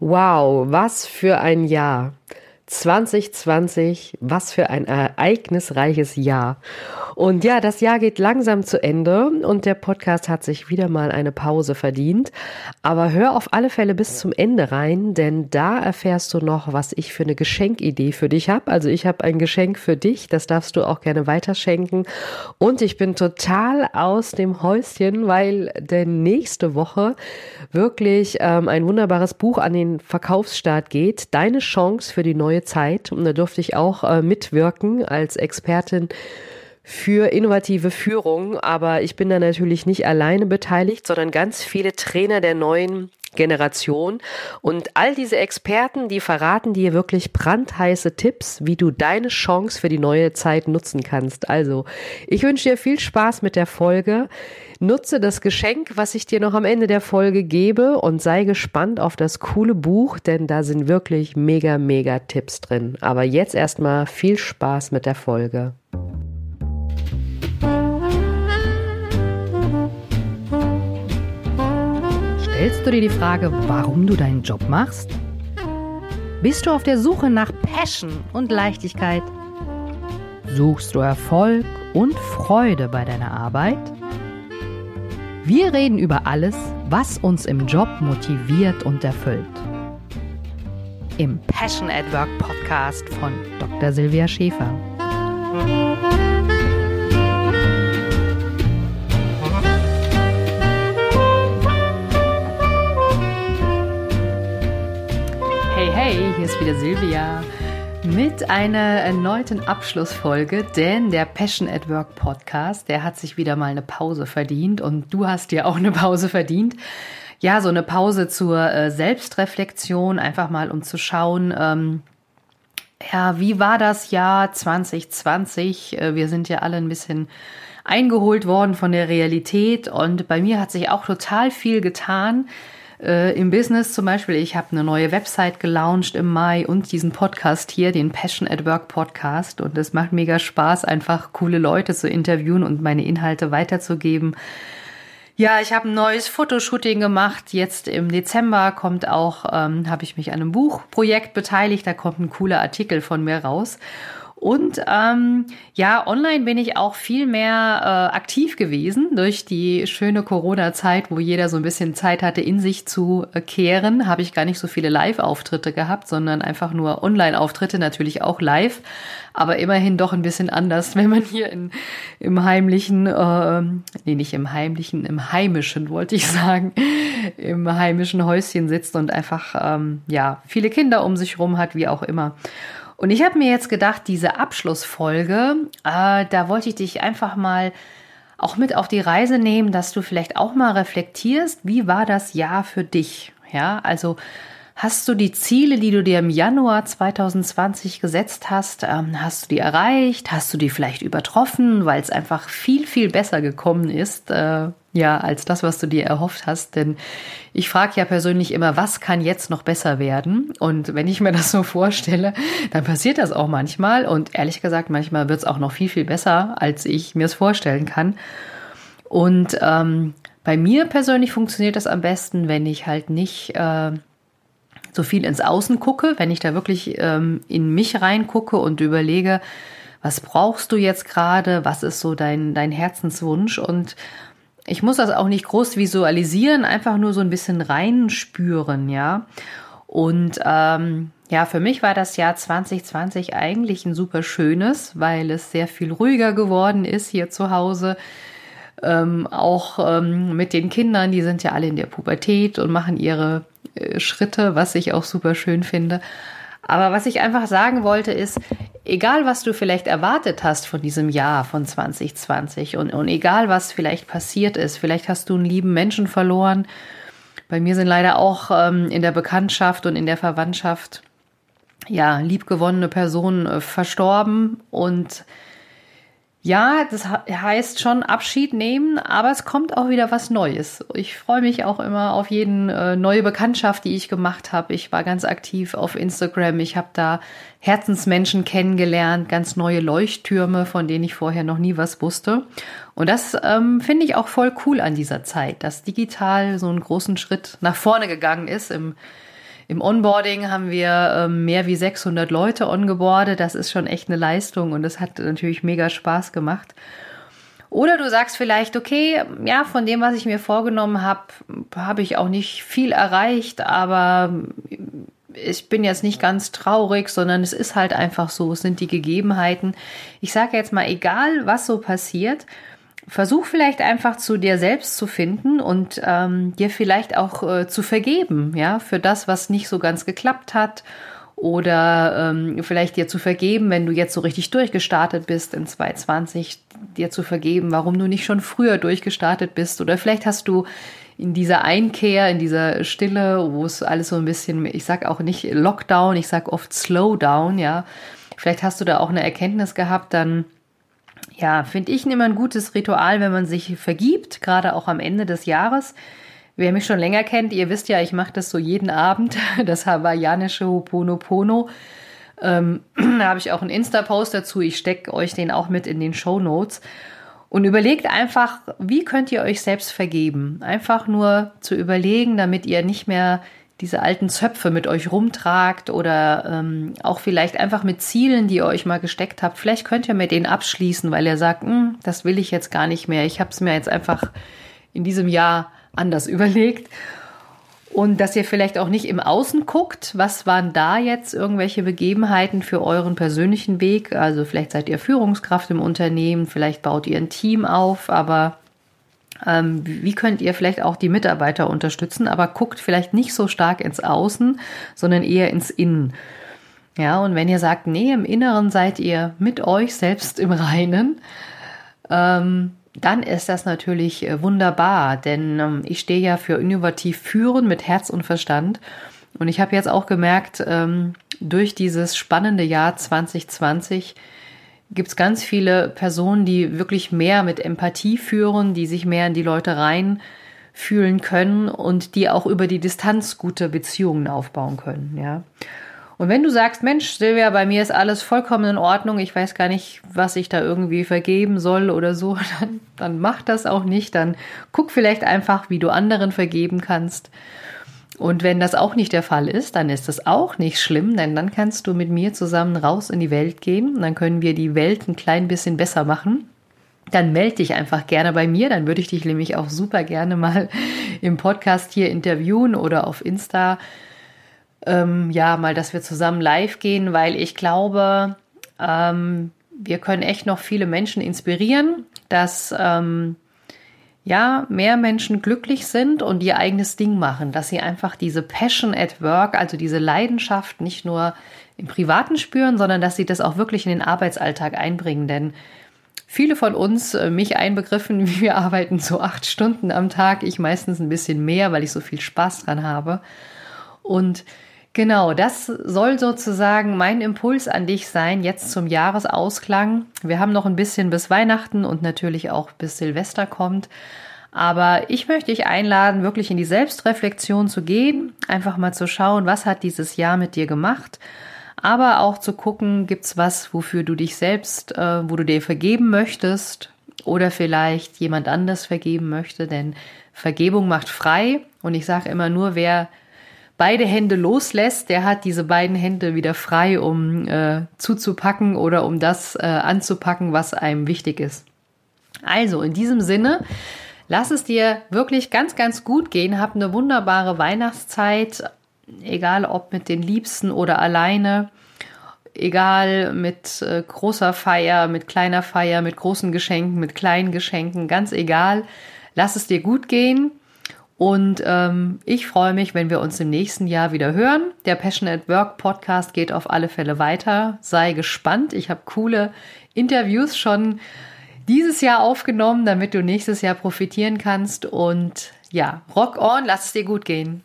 Wow, was für ein Jahr. 2020, was für ein ereignisreiches Jahr. Und ja, das Jahr geht langsam zu Ende und der Podcast hat sich wieder mal eine Pause verdient. Aber hör auf alle Fälle bis zum Ende rein, denn da erfährst du noch, was ich für eine Geschenkidee für dich habe. Also ich habe ein Geschenk für dich, das darfst du auch gerne weiterschenken. Und ich bin total aus dem Häuschen, weil denn nächste Woche wirklich ähm, ein wunderbares Buch an den Verkaufsstart geht. Deine Chance für die neue Zeit. Und da durfte ich auch äh, mitwirken als Expertin für innovative Führung. Aber ich bin da natürlich nicht alleine beteiligt, sondern ganz viele Trainer der neuen Generation. Und all diese Experten, die verraten dir wirklich brandheiße Tipps, wie du deine Chance für die neue Zeit nutzen kannst. Also, ich wünsche dir viel Spaß mit der Folge. Nutze das Geschenk, was ich dir noch am Ende der Folge gebe und sei gespannt auf das coole Buch, denn da sind wirklich mega, mega Tipps drin. Aber jetzt erstmal viel Spaß mit der Folge. Stellst du dir die Frage, warum du deinen Job machst? Bist du auf der Suche nach Passion und Leichtigkeit? Suchst du Erfolg und Freude bei deiner Arbeit? Wir reden über alles, was uns im Job motiviert und erfüllt. Im Passion at Work Podcast von Dr. Silvia Schäfer. Hier ist wieder Silvia mit einer erneuten Abschlussfolge, denn der Passion at Work Podcast, der hat sich wieder mal eine Pause verdient und du hast dir auch eine Pause verdient. Ja, so eine Pause zur äh, Selbstreflexion, einfach mal um zu schauen, ähm, ja, wie war das Jahr 2020? Äh, wir sind ja alle ein bisschen eingeholt worden von der Realität und bei mir hat sich auch total viel getan äh, im Business zum Beispiel, ich habe eine neue Website gelauncht im Mai und diesen Podcast hier, den Passion at Work Podcast. Und es macht mega Spaß, einfach coole Leute zu interviewen und meine Inhalte weiterzugeben. Ja, ich habe ein neues Fotoshooting gemacht. Jetzt im Dezember kommt auch, ähm, habe ich mich an einem Buchprojekt beteiligt. Da kommt ein cooler Artikel von mir raus. Und ähm, ja, online bin ich auch viel mehr äh, aktiv gewesen durch die schöne Corona-Zeit, wo jeder so ein bisschen Zeit hatte, in sich zu äh, kehren. Habe ich gar nicht so viele Live-Auftritte gehabt, sondern einfach nur Online-Auftritte, natürlich auch live, aber immerhin doch ein bisschen anders, wenn man hier in, im heimlichen, äh, nee, nicht im heimlichen, im heimischen, wollte ich sagen, im heimischen Häuschen sitzt und einfach, ähm, ja, viele Kinder um sich rum hat, wie auch immer. Und ich habe mir jetzt gedacht, diese Abschlussfolge, äh, da wollte ich dich einfach mal auch mit auf die Reise nehmen, dass du vielleicht auch mal reflektierst, wie war das Jahr für dich? Ja, also hast du die Ziele, die du dir im Januar 2020 gesetzt hast, ähm, hast du die erreicht? Hast du die vielleicht übertroffen, weil es einfach viel, viel besser gekommen ist? Äh, ja, als das, was du dir erhofft hast. Denn ich frage ja persönlich immer, was kann jetzt noch besser werden? Und wenn ich mir das so vorstelle, dann passiert das auch manchmal. Und ehrlich gesagt, manchmal wird es auch noch viel, viel besser, als ich mir es vorstellen kann. Und ähm, bei mir persönlich funktioniert das am besten, wenn ich halt nicht äh, so viel ins Außen gucke, wenn ich da wirklich ähm, in mich reingucke und überlege, was brauchst du jetzt gerade, was ist so dein, dein Herzenswunsch und ich muss das auch nicht groß visualisieren, einfach nur so ein bisschen reinspüren, ja. Und ähm, ja, für mich war das Jahr 2020 eigentlich ein super schönes, weil es sehr viel ruhiger geworden ist hier zu Hause. Ähm, auch ähm, mit den Kindern, die sind ja alle in der Pubertät und machen ihre äh, Schritte, was ich auch super schön finde. Aber was ich einfach sagen wollte ist, egal was du vielleicht erwartet hast von diesem Jahr von 2020 und, und egal was vielleicht passiert ist, vielleicht hast du einen lieben Menschen verloren. Bei mir sind leider auch ähm, in der Bekanntschaft und in der Verwandtschaft ja liebgewonnene Personen äh, verstorben und ja, das heißt schon Abschied nehmen, aber es kommt auch wieder was Neues. Ich freue mich auch immer auf jeden äh, neue Bekanntschaft, die ich gemacht habe. Ich war ganz aktiv auf Instagram. Ich habe da Herzensmenschen kennengelernt, ganz neue Leuchttürme, von denen ich vorher noch nie was wusste. Und das ähm, finde ich auch voll cool an dieser Zeit, dass digital so einen großen Schritt nach vorne gegangen ist im Im Onboarding haben wir ähm, mehr wie 600 Leute ongeboardet. Das ist schon echt eine Leistung und das hat natürlich mega Spaß gemacht. Oder du sagst vielleicht, okay, ja, von dem, was ich mir vorgenommen habe, habe ich auch nicht viel erreicht, aber ich bin jetzt nicht ganz traurig, sondern es ist halt einfach so, es sind die Gegebenheiten. Ich sage jetzt mal, egal was so passiert, versuch vielleicht einfach zu dir selbst zu finden und ähm, dir vielleicht auch äh, zu vergeben, ja, für das, was nicht so ganz geklappt hat oder ähm, vielleicht dir zu vergeben, wenn du jetzt so richtig durchgestartet bist in 2020, dir zu vergeben, warum du nicht schon früher durchgestartet bist oder vielleicht hast du in dieser Einkehr, in dieser Stille, wo es alles so ein bisschen, ich sag auch nicht Lockdown, ich sag oft Slowdown, ja. Vielleicht hast du da auch eine Erkenntnis gehabt, dann ja, finde ich immer ein gutes Ritual, wenn man sich vergibt, gerade auch am Ende des Jahres. Wer mich schon länger kennt, ihr wisst ja, ich mache das so jeden Abend, das hawaiianische Hoponopono. Ähm, da habe ich auch einen Insta-Post dazu. Ich stecke euch den auch mit in den Show Notes. Und überlegt einfach, wie könnt ihr euch selbst vergeben? Einfach nur zu überlegen, damit ihr nicht mehr diese alten Zöpfe mit euch rumtragt oder ähm, auch vielleicht einfach mit Zielen, die ihr euch mal gesteckt habt. Vielleicht könnt ihr mit denen abschließen, weil ihr sagt, hm, das will ich jetzt gar nicht mehr. Ich habe es mir jetzt einfach in diesem Jahr anders überlegt. Und dass ihr vielleicht auch nicht im Außen guckt, was waren da jetzt irgendwelche Begebenheiten für euren persönlichen Weg? Also vielleicht seid ihr Führungskraft im Unternehmen, vielleicht baut ihr ein Team auf, aber wie könnt ihr vielleicht auch die Mitarbeiter unterstützen, aber guckt vielleicht nicht so stark ins Außen, sondern eher ins Innen. Ja, und wenn ihr sagt, nee, im Inneren seid ihr mit euch selbst im Reinen, ähm, dann ist das natürlich äh, wunderbar, denn ähm, ich stehe ja für innovativ führen mit Herz und Verstand. Und ich habe jetzt auch gemerkt, ähm, durch dieses spannende Jahr 2020 gibt es ganz viele Personen, die wirklich mehr mit Empathie führen, die sich mehr in die Leute reinfühlen können und die auch über die Distanz gute Beziehungen aufbauen können, ja. Und wenn du sagst, Mensch, Silvia, bei mir ist alles vollkommen in Ordnung, ich weiß gar nicht, was ich da irgendwie vergeben soll oder so, dann, dann mach das auch nicht. Dann guck vielleicht einfach, wie du anderen vergeben kannst. Und wenn das auch nicht der Fall ist, dann ist das auch nicht schlimm, denn dann kannst du mit mir zusammen raus in die Welt gehen und dann können wir die Welt ein klein bisschen besser machen. Dann melde dich einfach gerne bei mir, dann würde ich dich nämlich auch super gerne mal im Podcast hier interviewen oder auf Insta. Ähm, ja, mal, dass wir zusammen live gehen, weil ich glaube, ähm, wir können echt noch viele Menschen inspirieren, dass ähm, ja, mehr Menschen glücklich sind und ihr eigenes Ding machen, dass sie einfach diese Passion at Work, also diese Leidenschaft nicht nur im Privaten spüren, sondern dass sie das auch wirklich in den Arbeitsalltag einbringen. Denn viele von uns, äh, mich einbegriffen, wir arbeiten so acht Stunden am Tag, ich meistens ein bisschen mehr, weil ich so viel Spaß dran habe. Und Genau, das soll sozusagen mein Impuls an dich sein, jetzt zum Jahresausklang. Wir haben noch ein bisschen bis Weihnachten und natürlich auch bis Silvester kommt. Aber ich möchte dich einladen, wirklich in die Selbstreflexion zu gehen, einfach mal zu schauen, was hat dieses Jahr mit dir gemacht, aber auch zu gucken, gibt's was, wofür du dich selbst, äh, wo du dir vergeben möchtest oder vielleicht jemand anders vergeben möchte, denn Vergebung macht frei und ich sage immer nur, wer beide Hände loslässt, der hat diese beiden Hände wieder frei, um äh, zuzupacken oder um das äh, anzupacken, was einem wichtig ist. Also in diesem Sinne, lass es dir wirklich ganz, ganz gut gehen. Hab eine wunderbare Weihnachtszeit, egal ob mit den Liebsten oder alleine. Egal mit äh, großer Feier, mit kleiner Feier, mit großen Geschenken, mit kleinen Geschenken, ganz egal. Lass es dir gut gehen und ähm, ich freue mich, wenn wir uns im nächsten Jahr wieder hören. Der Passion at Work Podcast geht auf alle Fälle weiter. Sei gespannt. Ich habe coole Interviews schon dieses Jahr aufgenommen, damit du nächstes Jahr profitieren kannst. Und ja, rock on, lass es dir gut gehen.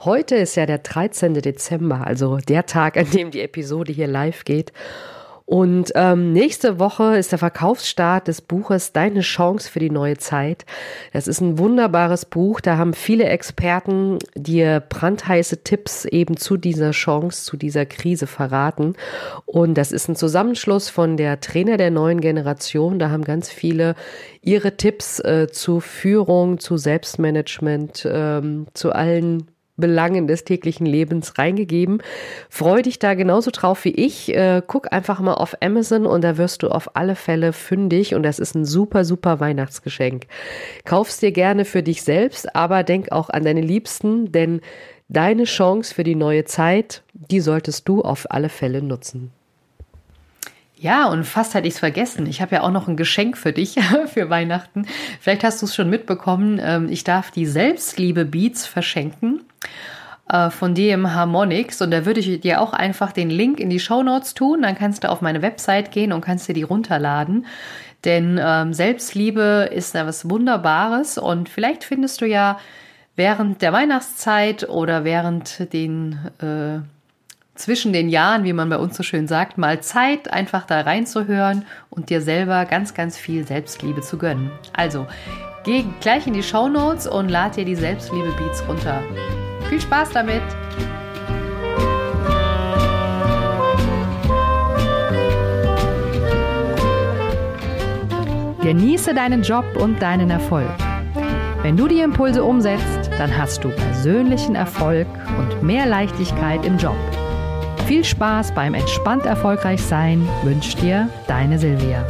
Heute ist ja der 13. Dezember, also der Tag, an dem die Episode hier live geht. Und ähm, nächste Woche ist der Verkaufsstart des Buches Deine Chance für die neue Zeit. Das ist ein wunderbares Buch. Da haben viele Experten dir brandheiße Tipps eben zu dieser Chance, zu dieser Krise verraten. Und das ist ein Zusammenschluss von der Trainer der neuen Generation. Da haben ganz viele ihre Tipps äh, zu Führung, zu Selbstmanagement, ähm, zu allen Belangen des täglichen Lebens reingegeben. Freu dich da genauso drauf wie ich. Äh, guck einfach mal auf Amazon und da wirst du auf alle Fälle fündig und das ist ein super, super Weihnachtsgeschenk. Kauf's dir gerne für dich selbst, aber denk auch an deine Liebsten, denn deine Chance für die neue Zeit, die solltest du auf alle Fälle nutzen. Ja, und fast hatte ich es vergessen. Ich habe ja auch noch ein Geschenk für dich für Weihnachten. Vielleicht hast du es schon mitbekommen. Ähm, ich darf die Selbstliebe Beats verschenken äh, von DM Harmonics und da würde ich dir auch einfach den Link in die Show Notes tun. Dann kannst du auf meine Website gehen und kannst dir die runterladen. Denn ähm, Selbstliebe ist ja was Wunderbares und vielleicht findest du ja während der Weihnachtszeit oder während den äh, zwischen den Jahren, wie man bei uns so schön sagt, mal Zeit, einfach da reinzuhören und dir selber ganz, ganz viel Selbstliebe zu gönnen. Also, geh gleich in die Show Notes und lad dir die Selbstliebe Beats runter. Viel Spaß damit! Genieße deinen Job und deinen Erfolg. Wenn du die Impulse umsetzt, dann hast du persönlichen Erfolg und mehr Leichtigkeit im Job. Viel Spaß beim entspannt erfolgreich sein wünscht dir deine Silvia.